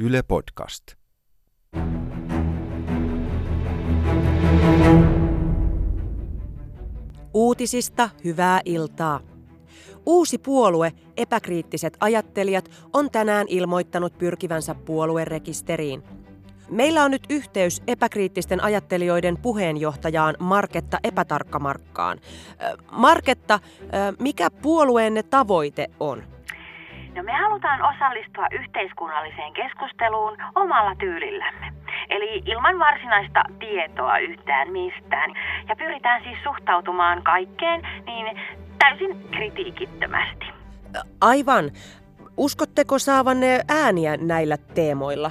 Yle Podcast. Uutisista hyvää iltaa. Uusi puolue, epäkriittiset ajattelijat, on tänään ilmoittanut pyrkivänsä puoluerekisteriin. Meillä on nyt yhteys epäkriittisten ajattelijoiden puheenjohtajaan Marketta Epätarkkamarkkaan. Marketta, mikä puolueenne tavoite on? No me halutaan osallistua yhteiskunnalliseen keskusteluun omalla tyylillämme. Eli ilman varsinaista tietoa yhtään mistään. Ja pyritään siis suhtautumaan kaikkeen niin täysin kritiikittömästi. Aivan. Uskotteko saavanne ääniä näillä teemoilla?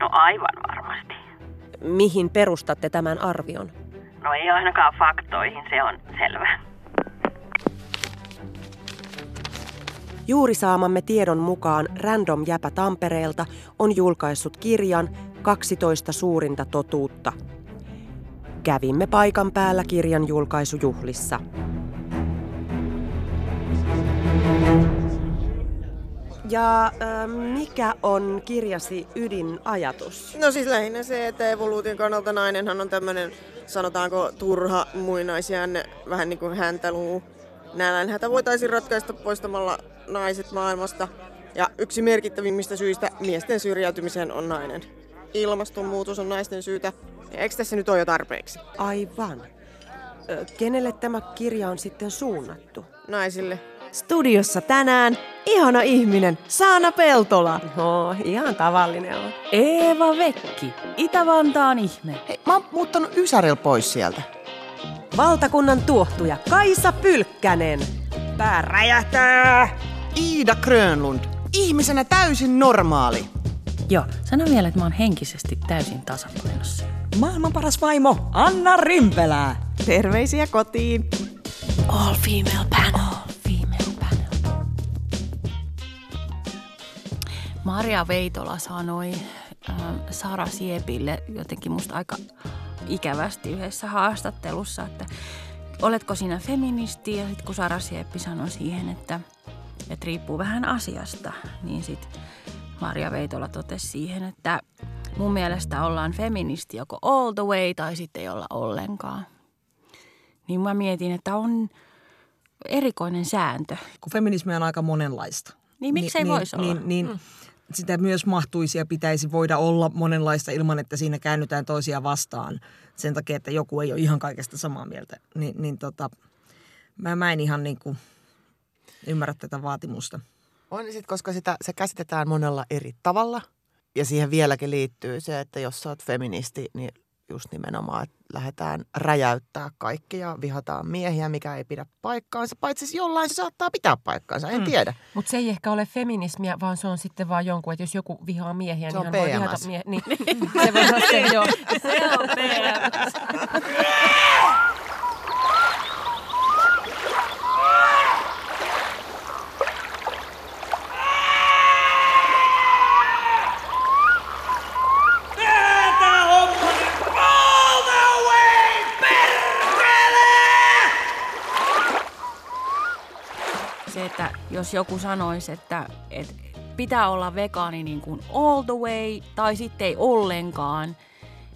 No aivan varmasti. Mihin perustatte tämän arvion? No ei ainakaan faktoihin, se on selvä. Juuri saamamme tiedon mukaan Random Jäpä Tampereelta on julkaissut kirjan 12 suurinta totuutta. Kävimme paikan päällä kirjan julkaisujuhlissa. Ja äh, mikä on kirjasi ydinajatus? No siis lähinnä se, että evoluution kannalta nainenhan on tämmöinen, sanotaanko, turha muinaisjänne, vähän niin kuin hänteluu. Nälänhätä voitaisiin ratkaista poistamalla naiset maailmasta. Ja yksi merkittävimmistä syistä miesten syrjäytymiseen on nainen. Ilmastonmuutos on naisten syytä. Ja eikö tässä nyt ole jo tarpeeksi? Aivan. Ö, kenelle tämä kirja on sitten suunnattu? Naisille. Studiossa tänään ihana ihminen, Saana Peltola. No, ihan tavallinen on. Eeva Vekki, Itä-Vantaan ihme. Hei, mä oon muuttanut Ysäril pois sieltä. Valtakunnan tuohtuja Kaisa Pylkkänen. Pää räjähtää! Iida Grönlund, ihmisenä täysin normaali. Joo, sano vielä, että mä oon henkisesti täysin tasapainossa. Maailman paras vaimo, Anna Rimpelää. Terveisiä kotiin! All female panel. All female panel. Maria Veitola sanoi äh, Sara Siepille jotenkin musta aika ikävästi yhdessä haastattelussa, että oletko sinä feministi? Ja sitten kun Sara Sieppi sanoi siihen, että, että riippuu vähän asiasta, niin sitten Maria Veitola totesi siihen, että mun mielestä ollaan feministi joko all the way tai sitten ei olla ollenkaan. Niin mä mietin, että on erikoinen sääntö. Kun feminismi on aika monenlaista. Niin miksei niin, voisi olla? Niin, niin mm. sitä myös mahtuisi ja pitäisi voida olla monenlaista ilman, että siinä käännytään toisia vastaan sen takia, että joku ei ole ihan kaikesta samaa mieltä. Ni, niin tota, mä, mä en ihan niin kuin ymmärrä tätä vaatimusta. On sit, koska sitä, se käsitetään monella eri tavalla. Ja siihen vieläkin liittyy se, että jos sä oot feministi, niin just nimenomaan, että lähdetään räjäyttää kaikki ja vihataan miehiä, mikä ei pidä paikkaansa. Paitsi siis jollain se saattaa pitää paikkaansa, en Mm. tiedä. Mutta se ei ehkä ole feminismiä, vaan se on sitten vaan jonkun, että jos joku vihaa miehiä, Se niin on hän voi PMS. vihata miehiä. Niin, se voi olla se, joo. Se on PMS. Se, että jos joku sanoisi, että, että pitää olla vegaani niin kuin all the way tai sitten ei ollenkaan,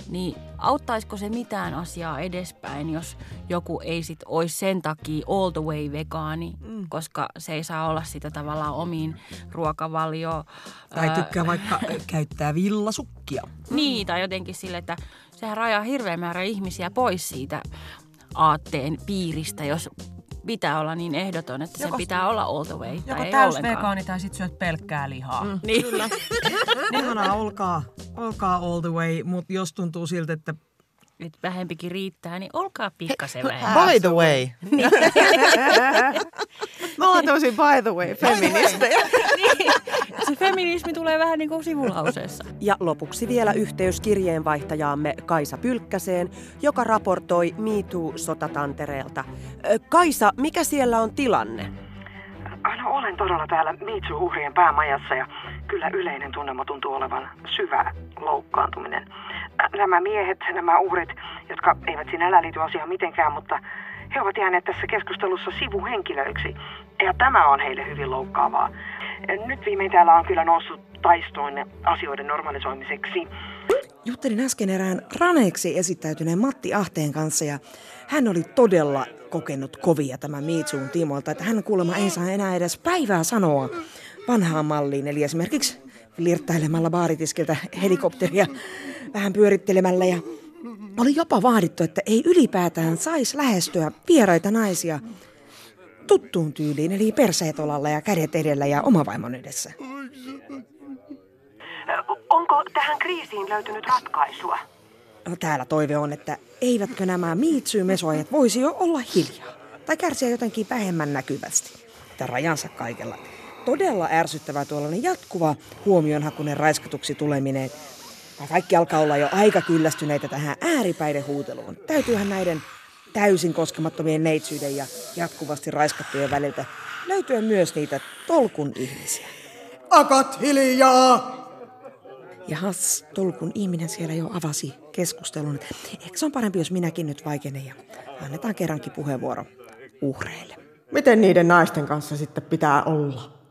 niin auttaisiko se mitään asiaa edespäin, jos joku ei sit olisi sen takia all the way vegaani, mm. koska se ei saa olla sitä tavallaan omiin ruokavalio. Tai ää, tykkää vaikka käyttää villasukkia. Niin, tai jotenkin sille, että sehän rajaa hirveän määrä ihmisiä pois siitä aatteen piiristä, jos pitää olla niin ehdoton, että sen Joko- pitää olla all the way. Joko tai ei täys ollenkaan. vegaani tai sitten syöt pelkkää lihaa. Mm. Niin. Ihanaa, olkaa, olkaa all the way, mutta jos tuntuu siltä, että Nyt vähempikin riittää, niin olkaa pikkasen vähän. By the way. Me ollaan tosi by the way feministejä. Se feminismi tulee vähän niin kuin sivulauseessa. Ja lopuksi vielä yhteys kirjeenvaihtajaamme Kaisa Pylkkäseen, joka raportoi MeToo-sotatantereelta. Kaisa, mikä siellä on tilanne? No, olen todella täällä Mitsu-uhrien päämajassa ja kyllä yleinen tunnelma tuntuu olevan syvä loukkaantuminen. Äh, Nämä miehet, nämä uhrit, jotka eivät sinällään liity asiaan mitenkään, mutta he ovat jääneet tässä keskustelussa sivuhenkilöiksi. Ja tämä on heille hyvin loukkaavaa. Nyt viimein täällä on kyllä noussut taistoon asioiden normalisoimiseksi. Juttelin äsken erään raneeksi esittäytyneen Matti Ahteen kanssa ja hän oli todella kokenut kovia tämän Miitsuun tiimoilta, että hän kuulemma ei saa enää edes päivää sanoa vanhaan malliin, eli esimerkiksi flirttailemalla baaritiskiltä helikopteria vähän pyörittelemällä ja oli jopa vaadittu, että ei ylipäätään saisi lähestyä vieraita naisia tuttuun tyyliin, eli perseet olalla ja kädet edellä ja oma vaimon edessä. Onko tähän kriisiin löytynyt ratkaisua? No, täällä toive on, että eivätkö nämä miitsyy-mesoajat voisi jo olla hiljaa tai kärsiä jotenkin vähemmän näkyvästi. Että rajansa kaikella. Todella ärsyttävää tuollainen jatkuva huomionhakunen raiskatuksi tuleminen. Kaikki alkaa olla jo aika kyllästyneitä tähän ääripäiden huuteluun. Täytyyhän näiden täysin koskemattomien neitsyyden ja jatkuvasti raiskattujen väliltä löytyä myös niitä tolkun ihmisiä. Akat hiljaa! Ja Has, tolkun ihminen siellä jo avasi keskustelun. Eikö se on parempi, jos minäkin nyt vaikenen ja annetaan kerrankin puheenvuoro uhreille. Miten niiden naisten kanssa sitten pitää olla?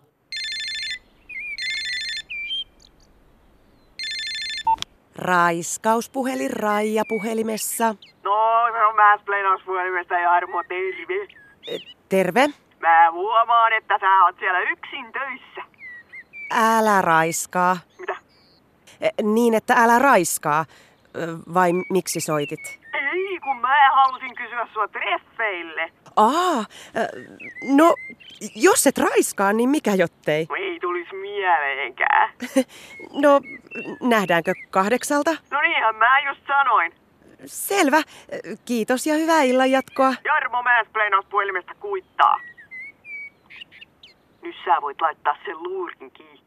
Raiskauspuhelin Raija puhelimessa. No, se on mansplainauspuhelimesta ja Armo, terve. Terve. Mä huomaan, että sä oot siellä yksin töissä. Älä raiskaa. Mitä? E, Niin, että älä raiskaa. Ö, Vai miksi soitit? Ei, kun mä halusin kysyä sua treffeille. Aa, ö, no jos et raiskaa, niin mikä jottei? Ei tulis mieleenkään. No, nähdäänkö kahdeksalta? No niinhän mä just sanoin. Selvä. Kiitos ja hyvää illan jatkoa. Jarmo mansplainauspuhelimesta kuittaa. Nyt sä voit laittaa sen luurin kiinni.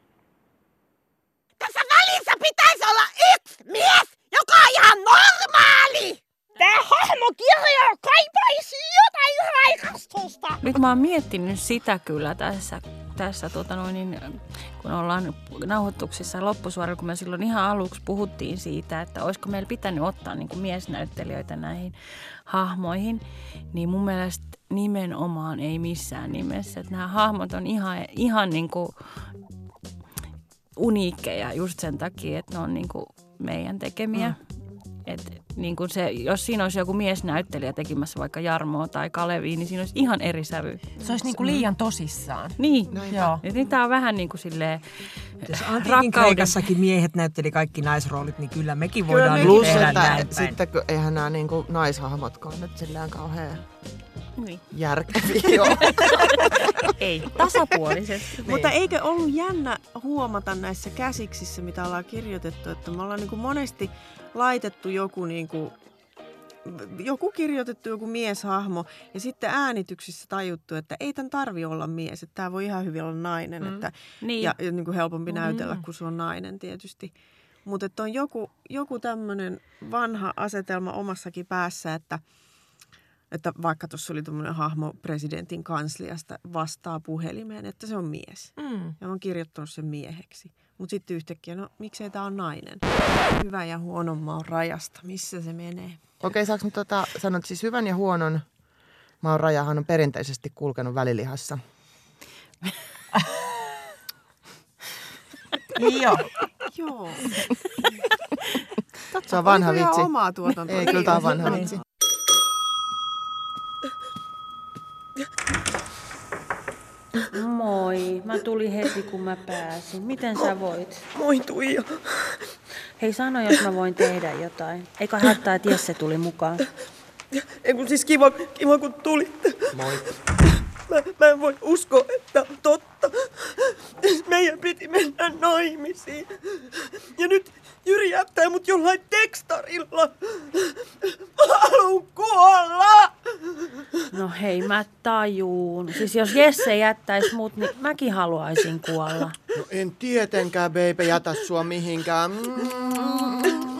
Tässä välissä pitäisi olla yksi mies, joka on ihan normaali! Tää hahmokirja kaipaisi jotain raikastusta! Nyt mä oon miettinyt sitä kyllä tässä, tässä tota noin, niin, kun ollaan nauhoituksissa loppusuoralla, kun me silloin ihan aluksi puhuttiin siitä, että olisiko meillä pitänyt ottaa niin kuin miesnäyttelijöitä näihin hahmoihin, niin mun mielestä nimenomaan ei missään nimessä. Että nämä hahmot on ihan, ihan niin kuin uniikkeja just sen takia, että ne on niin kuin meidän tekemiä. Mm. Et niin kuin se, jos siinä olisi joku miesnäyttelijä tekemässä vaikka Jarmoa tai Kaleviin, niin siinä olisi ihan eri sävy. Se olisi niinku liian tosissaan. Niin, Joo. Et niin tämä on vähän niin kuin silleen Kreikassakin miehet näytteli kaikki naisroolit, niin kyllä mekin voidaan Plus, tehdä näin päin. sitten kun eihän nämä niinku naishahmotkaan nyt sillään kauhean Niin. järkeviä. Ei, tasapuolisesti. Mutta eikö ollut jännä huomata näissä käsiksissä, mitä ollaan kirjoitettu, että me ollaan niin kuin monesti laitettu joku, niin kuin, joku kirjoitettu joku mieshahmo ja sitten äänityksissä tajuttu, että ei tämän tarvi olla mies, että tämä voi ihan hyvin olla nainen. Mm. Että, Niin. Ja, ja niin kuin helpompi Mm. näytellä, kun se on nainen tietysti. Mutta että on joku, joku tämmöinen vanha asetelma omassakin päässä, että, että vaikka tuossa oli tämmöinen hahmo presidentin kansliasta vastaa puhelimeen, että se on mies. Mm. Ja mä oon kirjoittanut sen mieheksi. Mutta sitten yhtäkkiä, no miksei tää on nainen? Hyvä ja huono maun rajasta. Missä se menee? Okei, saanko mä tota, sanoa, että siis hyvän ja huonon maun rajahan on perinteisesti kulkenut välilihassa. Joo. Joo. Se on vanha vitsi. omaa tuotantoa? Ei, kyllä tää on vanha Niin. vitsi. Moi, mä tulin heti kun mä pääsin. Miten sä voit? Moi Tuija. Hei sano, jos mä voin tehdä jotain. Eikä haittaa, että Jesse tuli mukaan. Ei kun siis kiva, kiva kun tulitte. Moi. Mä, mä en voi uskoa, että on totta. Meidän piti mennä naimisiin. Ja nyt Jyri jättää mut jollain tekstarilla. Mä haluun kuolla! No hei, mä tajuun. Siis jos Jesse jättäisi mut, niin mäkin haluaisin kuolla. No en tietenkään, baby, jätä sua mihinkään. Mm.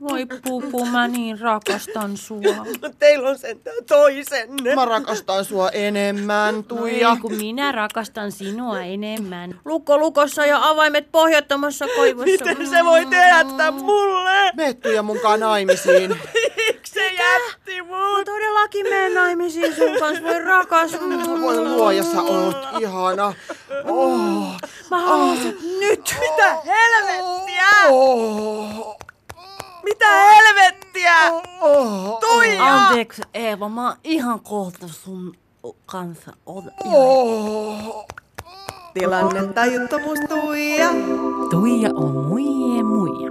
Voi pupu, mä niin rakastan sua. Teillä on sentään toisenne. Mä rakastan sua enemmän, No Tuija. ei, kun minä rakastan sinua enemmän. Lukko lukossa ja avaimet pohjattomassa koivussa. Miten se voi tehdä tän mulle? Mene Tuija munkaan naimisiin. Miksi se jätti mut? Todellakin menen naimisiin sun kanssa, voi rakas. Voi luoja, sä oot ihana. Oh. Mä haluaisin nyt. Mitä helvettiä? Oh. Mitä helvettiä? Tuija! Anteeksi Eeva, mä oon ihan kohta sun kanssa. Ota ihan Oh. Tilanne tajuttomuus Tuija. Tuija on muije muija.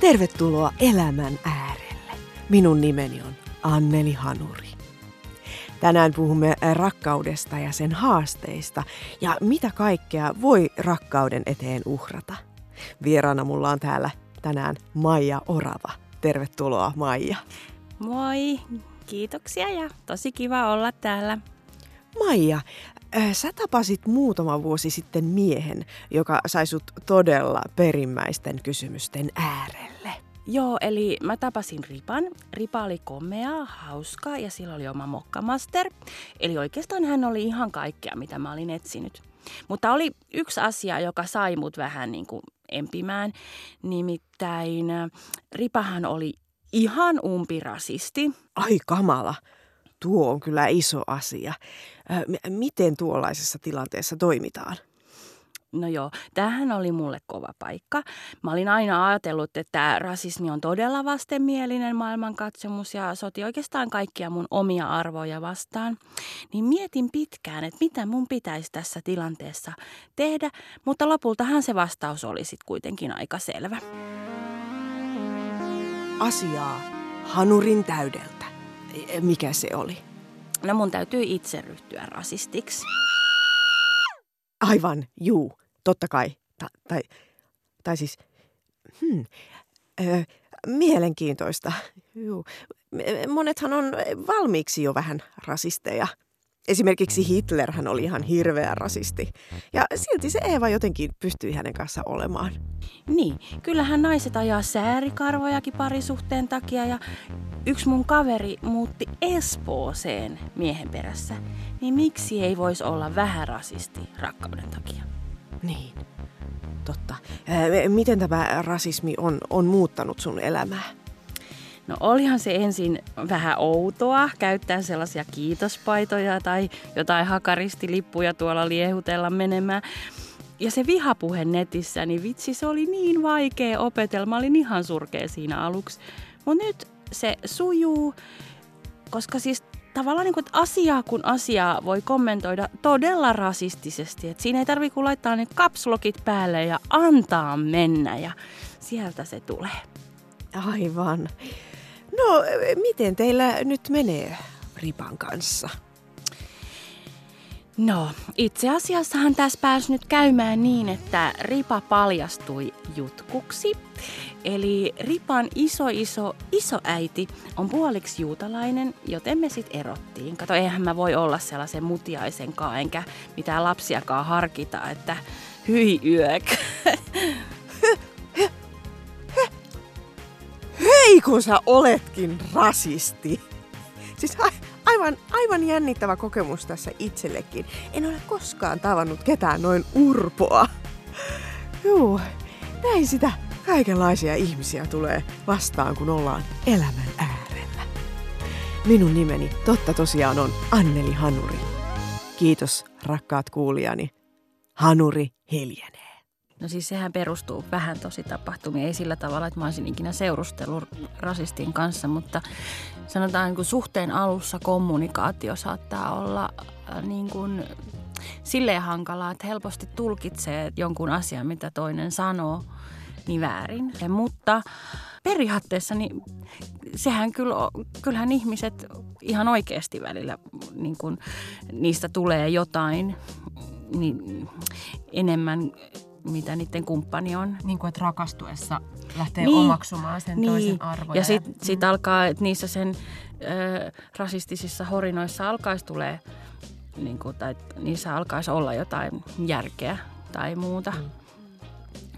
Tervetuloa elämän äärelle. Minun nimeni on Anneli Hanuri. Tänään puhumme rakkaudesta ja sen haasteista ja mitä kaikkea voi rakkauden eteen uhrata. Vieraana mulla on täällä tänään Maija Orava. Tervetuloa Maija. Moi, kiitoksia ja tosi kiva olla täällä. Maija, äh, sä tapasit muutama vuosi sitten miehen, joka sai sut todella perimmäisten kysymysten äärelle. Joo, eli mä tapasin Ripan. Ripa oli komea, hauska ja sillä oli oma mokkamaster. Eli oikeastaan hän oli ihan kaikkea, mitä mä olin etsinyt. Mutta oli yksi asia, joka sai mut vähän niin kuin empimään. Nimittäin äh, Ripahan oli ihan umpirasisti. Ai kamala, tuo on kyllä iso asia. Äh, miten tuollaisessa tilanteessa toimitaan? No joo, tämähän oli mulle kova paikka. Mä olin aina ajatellut, että rasismi on todella vastenmielinen maailmankatsomus ja soti oikeastaan kaikkia mun omia arvoja vastaan. Niin mietin pitkään, että mitä mun pitäisi tässä tilanteessa tehdä, mutta lopultahan se vastaus oli sitten kuitenkin aika selvä. Asiaa hanurin täydeltä. Mikä se oli? No mun täytyy itse ryhtyä rasistiksi. Aivan, juu, totta kai. Ta- tai, tai siis, hmm, ö, mielenkiintoista. Juu. Monethan on valmiiksi jo vähän rasisteja. Esimerkiksi Hitlerhän oli ihan hirveä rasisti. Ja silti se Eeva jotenkin pystyi hänen kanssa olemaan. Niin, kyllähän naiset ajaa säärikarvojakin parisuhteen takia ja yksi mun kaveri muutti Espooseen miehen perässä. Niin miksi ei voisi olla vähän rasisti rakkauden takia? Niin, totta. Miten tämä rasismi on, on muuttanut sun elämää? No olihan se ensin vähän outoa käyttää sellaisia kiitospaitoja tai jotain hakaristilippuja tuolla liehutella menemään. Ja se vihapuhe netissä, niin vitsi, se oli niin vaikea opetella. Mä olin ihan surkea siinä aluksi. Mutta nyt se sujuu, koska siis tavallaan niin kuin, että asiaa kun asiaa voi kommentoida todella rasistisesti. Et siinä ei tarvitse kuin laittaa ne kapslokit päälle ja antaa mennä ja sieltä se tulee. Aivan. No, miten teillä nyt menee Ripan kanssa? No, itse asiassahan tässä pääsi nyt käymään niin, että Ripa paljastui jutkuksi. Eli Ripan iso iso isoäiti on puoliksi juutalainen, joten me sit erottiin. Kato, eihän mä voi olla sellaisen mutiaisenkaan, enkä mitään lapsiakaan harkita, että hyi yök. Kun sä oletkin rasisti. Siis aivan, aivan jännittävä kokemus tässä itsellekin. En ole koskaan tavannut ketään noin urpoa. Juu, näin sitä kaikenlaisia ihmisiä tulee vastaan, kun ollaan elämän äärellä. Minun nimeni totta tosiaan on Anneli Hanuri. Kiitos rakkaat kuulijani. Hanuri hiljenee. No siis sehän perustuu vähän tosi tapahtumiin. Ei sillä tavalla, että mä olisin ikinä seurustellut rasistin kanssa, mutta sanotaan niin suhteen alussa kommunikaatio saattaa olla äh, niin kuin silleen hankalaa, että helposti tulkitsee jonkun asian, mitä toinen sanoo, niin väärin. Ja, mutta periaatteessa niin sehän kyllä, kyllähän ihmiset ihan oikeasti välillä, niin kuin, niistä tulee jotain niin, enemmän mitä niiden kumppani on. Niin kuin, että rakastuessa lähtee niin. omaksumaan sen niin. toisen arvoja. Ja sitten sit alkaa, että niissä sen ö, rasistisissa horinoissa alkaisi tulee, niin kuin, tai niissä alkaisi olla jotain järkeä tai muuta. Mm.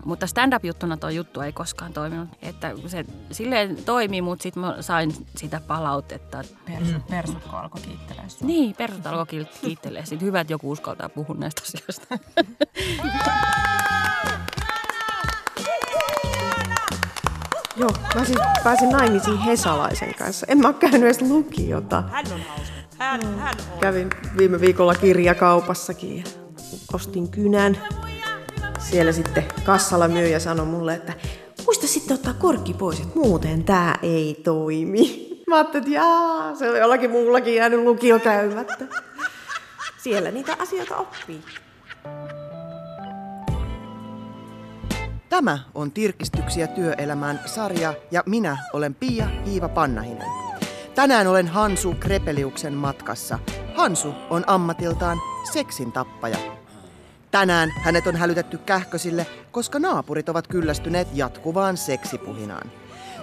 Mutta stand-up-juttuna tuo juttu ei koskaan toiminut. Että se silleen toimii, mutta sitten mä sain sitä palautetta. Persu, persukko alkoi kiittelee sua. Niin, persut alkoi kiit- kiittelee. Sitten hyvä, että joku uskaltaa puhua näistä asioista. Joo, mä siis pääsin naimisiin Hesalaisen kanssa. En mä oo käynyt edes lukiota. Hän on hauska. Hän, hän on. Kävin viime viikolla kirjakaupassakin ja ostin kynän. Siellä sitten kassalla myyjä sanoi mulle, että muista sitten ottaa korkki pois, että muuten tää ei toimi. Mä ajattelin, että jaa, se on jollakin muullakin jäänyt lukio käymättä. Siellä niitä asioita oppii. Tämä on Tirkistyksiä työelämään sarja ja minä olen Pia Hiiva Pannahinen. Tänään olen Hansu Krepeliuksen matkassa. Hansu on ammatiltaan seksin tappaja. Tänään hänet on hälytetty kähkösille, koska naapurit ovat kyllästyneet jatkuvaan seksipuhinaan.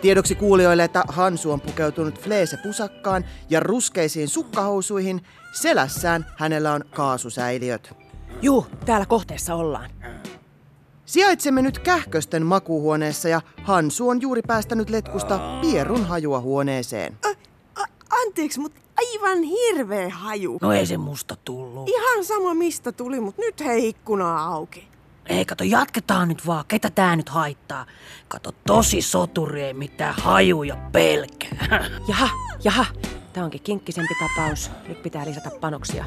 Tiedoksi kuulijoille, että Hansu on pukeutunut fleese-pusakkaan ja ruskeisiin sukkahousuihin. Selässään hänellä on kaasusäiliöt. Juu, täällä kohteessa ollaan. Sijaitsemme nyt Kähkösten makuuhuoneessa ja Hansu on juuri päästänyt letkusta pierun hajua huoneeseen. Anteeksi, mutta aivan hirveä haju. No ei se musta tullut. Ihan sama mistä tuli, mutta nyt hei ikkuna auki. Ei kato, jatketaan nyt vaan. Ketä tää nyt haittaa? Kato, tosi soturi ei mitään hajuja pelkää. Jaha, jaha. Tää onkin kinkkisempi tapaus. Nyt pitää lisätä panoksia.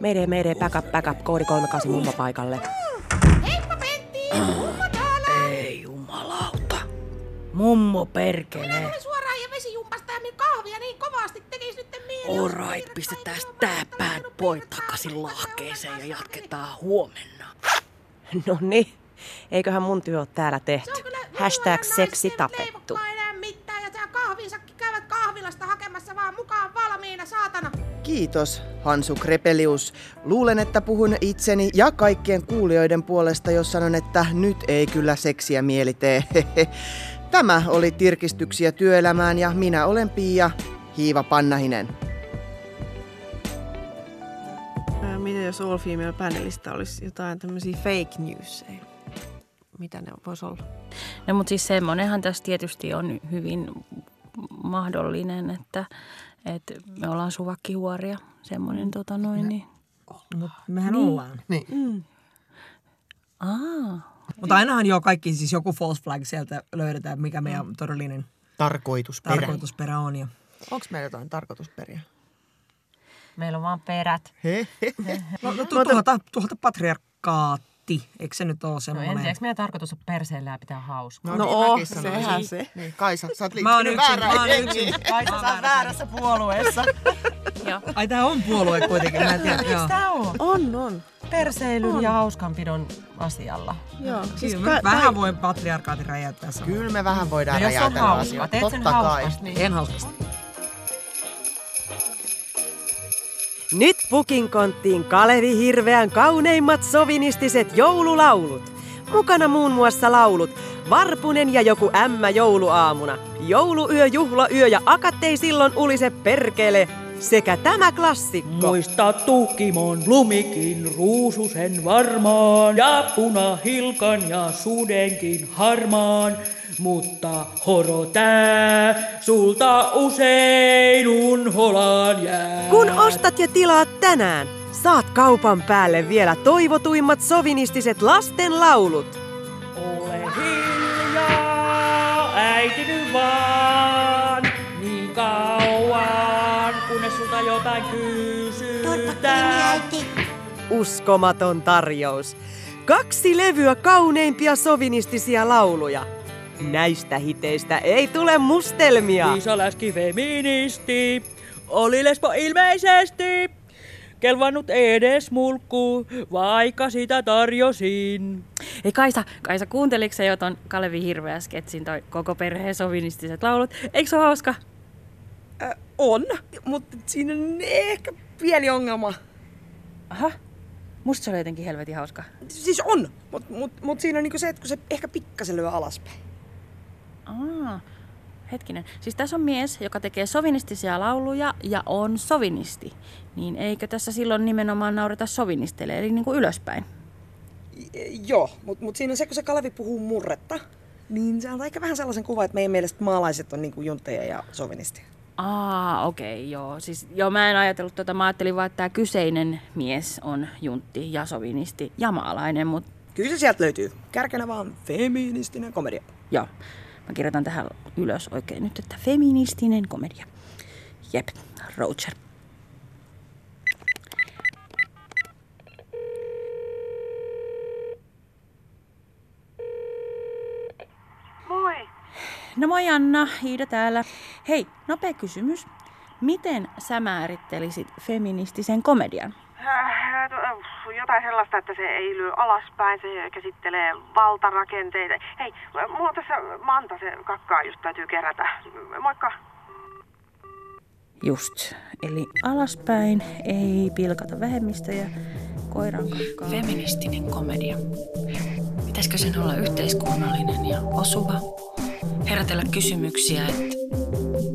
Meidän, meidän, backup, backup, koodi 38 mummo paikalle. Heippa! Ei jumalauta. Mummo perkele. suoraan ja vesijumpasta ja kahvia niin kovasti tekis nyt mieli. Alright, pistetään tää bad boy takaisin lahkeeseen ja jatketaan huomenna. No niin. Eiköhän mun työ ole täällä tehty. Hashtag seksi tapettu. Enää mitään ja tää kahvinsakki käyvät kahvilasta hakemassa vaan mukaan valmiina, saatana. Kiitos, Hansu Krepelius. Luulen, että puhun itseni ja kaikkien kuulijoiden puolesta, jos sanon, että nyt ei kyllä seksiä mieli tee. Tämä oli Tirkistyksiä työelämään ja minä olen Pia Hiiva Pannahinen. Mitä jos All Female Panelista olisi jotain tämmöisiä fake newsia? Mitä ne vois olla? No mutta siis semmoinenhan tässä tietysti on hyvin mahdollinen, että, että me ollaan suvakkihuoria, semmoinen tota noin. Niin. No, mehän Niin. ollaan. Niin. Mm. Aa. Mutta ainahan jo kaikki, siis joku false flag sieltä löydetään, mikä meidän todellinen Tarkoitusperä. tarkoitusperä on. Ja Onko meillä jotain tarkoitusperiä? Meillä on vaan perät. No, no tu- tuolta, tuolta patriarkaatti, eikö se nyt ole No semmoinen? en tiedä, eikö meidän tarkoitus on perseellä ja pitää hauskaa? No, No, niin mäkin sehän sanoisin. se. Niin, Kaisa, sä oot Mä oon liittynyt yksin, väärään mä oon yksin. Kaisa, Mä sä oot väärässä puolueessa. Joo. Ai tää on puolue kuitenkin, mä en tiedä. Eikö joo. tää oo? On, on. Perseilyn ja hauskanpidon asialla. Joo. Siis mä vähän voin patriarkaatin räjäyttää samalla. Kyllä me vähän voidaan No on räjäytellä hauskaa, asioita. teet sen Totta kai. hauskasti. Niin. En hauskasti. Nyt pukinkonttiin Kalevi Hirveän kauneimmat sovinistiset joululaulut. Mukana muun muassa laulut Varpunen ja joku ämmä jouluaamuna, Jouluyö, juhlayö ja akattei silloin ulise perkele sekä tämä klassikko. Muista tukimon lumikin ruususen varmaan ja punahilkan ja sudenkin harmaan. Mutta horo tää sulta usein unholaan jää. Kun ostat ja tilaat tänään, saat kaupan päälle vielä toivotuimmat sovinistiset lasten laulut. Ole hiljaa, äiti nyt vaan, niin kauan, kunnes sulta jotain kysytään. Uskomaton tarjous. Kaksi levyä kauneimpia sovinistisia lauluja. Näistä hiteistä ei tule mustelmia. Liisa Läski feministi, oli lesbo ilmeisesti. Kelvannut edes mulkku, vaikka sitä tarjosin. Ei Kaisa, Kaisa kuunteliko jo ton Kalevi Hirveä sketsin toi koko perheen sovinistiset laulut? Eikö se ole hauska? Äh, on, mutta siinä on ehkä pieni ongelma. Aha. Musta se oli jotenkin helvetin hauska. Siis on, mutta mut, mut siinä on niinku se, että kun se ehkä pikkasen lyö alaspäin. Aa, hetkinen. Siis tässä on mies, joka tekee sovinistisia lauluja ja on sovinisti. Niin eikö tässä silloin nimenomaan naureta sovinisteille, eli niin kuin ylöspäin? Joo, mutta mut siinä on se, kun se Kalevi puhuu murretta, niin se on aika vähän sellaisen kuva, että meidän mielestä maalaiset on niinku juntteja ja sovinisteja. Aa, okei, okay, joo. Siis, joo, mä en ajatellut tota, mä ajattelin vaan, että tämä kyseinen mies on juntti ja sovinisti ja maalainen, mutta... Kyllä se sieltä löytyy. Kärkenä vaan feministinen komedia. Joo, mä kirjoitan tähän ylös oikein nyt, että feministinen komedia. Jep, Roger. Moi. No moi Anna, Iida täällä. Hei, nopea kysymys. Miten sä määrittelisit feministisen komedian? Äh, to- Jotain sellaista, että se ei lyö alaspäin, se käsittelee valtarakenteita. Hei, mulla on tässä manta, se kakkaa just täytyy kerätä. Moikka. Just. Eli alaspäin, ei pilkata vähemmistöjä, koiran kakkaa. Feministinen komedia. Pitäisikö sen olla yhteiskunnallinen ja osuva? Herätellä kysymyksiä, että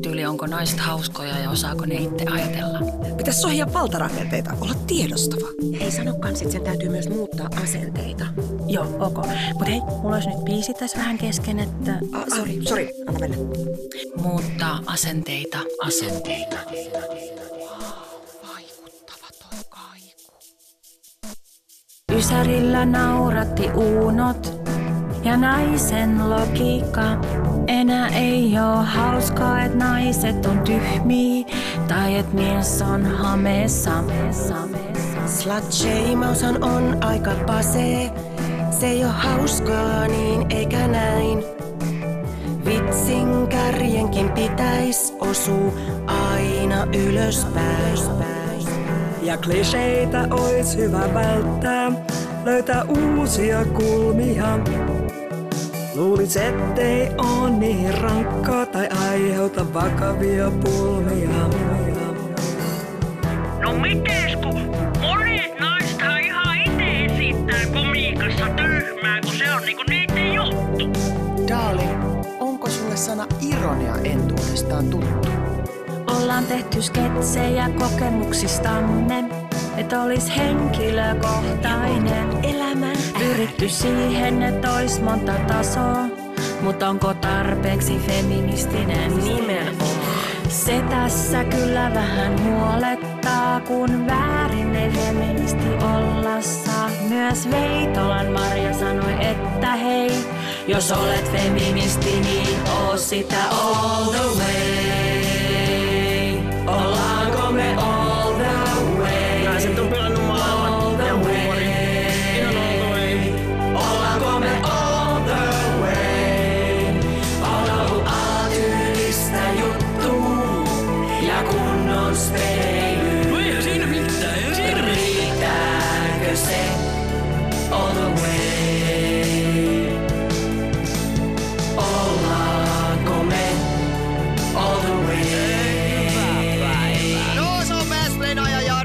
tyyli onko naiset hauskoja ja osaako ne itse ajatella. Pitäisi sohia valtarakenteita, olla tiedostava. Hei, sano kans, että sen täytyy myös muuttaa asenteita. Joo, ok. Mutta hei, mulla olisi nyt biisi tässä vähän kesken, että... Ah, sorry, sorry, anna mennä. Muuttaa asenteita. Asenteita. Ysärillä nauratti uunot ja naisen logiikka. Enää ei oo hauskaa, et naiset on tyhmiä tai et mies on hameessa. Slut-shameaushan on aika pasee. Se ei oo hauskaa niin eikä näin. Vitsin kärjenkin pitäis osuu aina ylöspäin. Ja kliseitä ois hyvä välttää, löytää uusia kulmia. Luulis ettei oo niin rankkaa tai aiheuta vakavia pulmia. No mites kun monet naista ihan itse esittää komiikassa tyhmää, kun se on niinku niiden juttu. Darling, onko sulle sana ironia entuudestaan tuttu? Ollaan tehty sketsejä kokemuksistamme, et olis henkilökohtainen elämä. Pyritty siihen, et ois monta tasoa, mut onko tarpeeksi feministinen? Nimenomaan. Se tässä kyllä vähän huolettaa, kun väärin ei feministi olla saa. Myös Veitolan Marja sanoi, että hei, jos olet feministi, niin oo sitä all the way.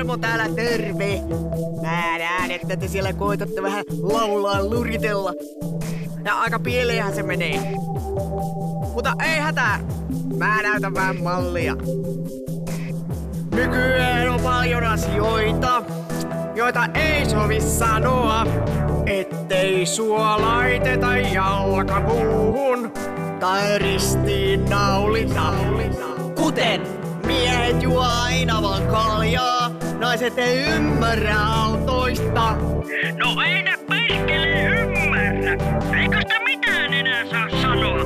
Jarmo täällä, terve! Mä näen, että te siellä koitatte vähän laulaa luritella. Ja aika pieleenhän se menee. Mutta ei hätää, mä näytän vähän mallia. Nykyään on paljon asioita, joita ei sovi sanoa. Ettei sua laiteta jalkapuuhun tai ristiin naulita. Kuten miehet juo aina vaan kaljaa, naiset ei ymmärrä autoista. No ei ne perkele ymmärrä. Eikö sitä mitään enää saa sanoa?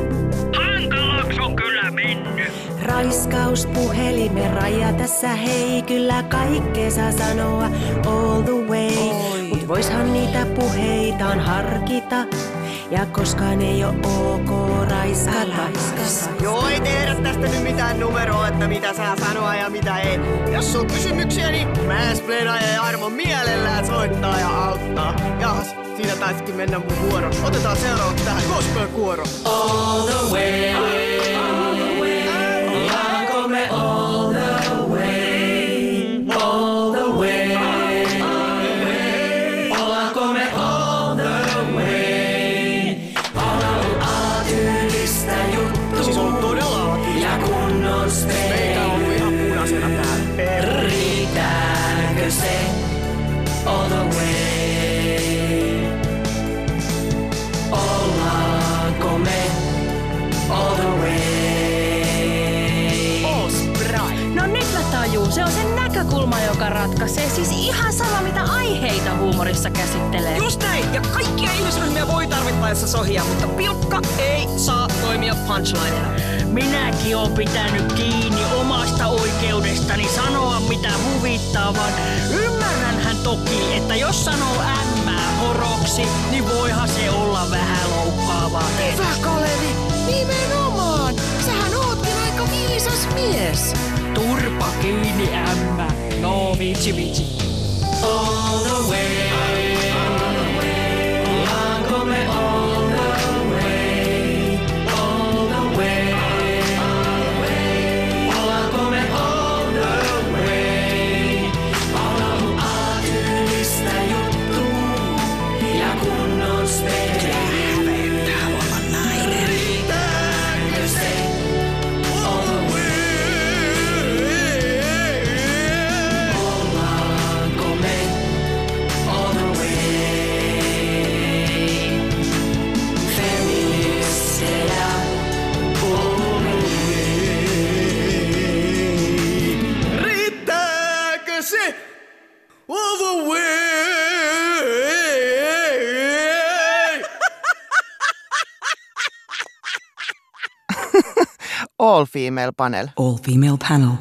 Hankalaksi on kyllä mennyt. Raiskauspuhelimen raja tässä hei, kyllä kaikkea saa sanoa all the way. Voishan niitä puheitaan harkita, ja koskaan ei oo ok raiskata. Joo, ei tehdä tästä nyt mitään numeroa, että mitä saa sanoa ja mitä ei. Jos on kysymyksiä, niin Mansplaina ja Armo mielellään soittaa ja auttaa. Jahas, siinä taisikin mennä mun vuoro. Otetaan seuraavaksi tähän gospel-kuoro. All the way. Näkökulma, joka ratkaisee. Siis ihan sama, mitä aiheita huumorissa käsittelee. Just näin, ja kaikkia ihmisryhmiä voi tarvittaessa sohia, mutta pilkka ei saa toimia punchlineina. Minäkin olen pitänyt kiinni omasta oikeudestani sanoa mitä huvittaa, vaan ymmärränhän toki, että jos sanoo ämmää horoksi, niin voihan se olla vähän loukkaavaa. Hyvä Kalevi, nimenomaan. Sähän ootkin aika viisas mies. Turpa kiinni ämmä. No vitsi vitsi. All the way. Ollaanko All female panel. All female panel.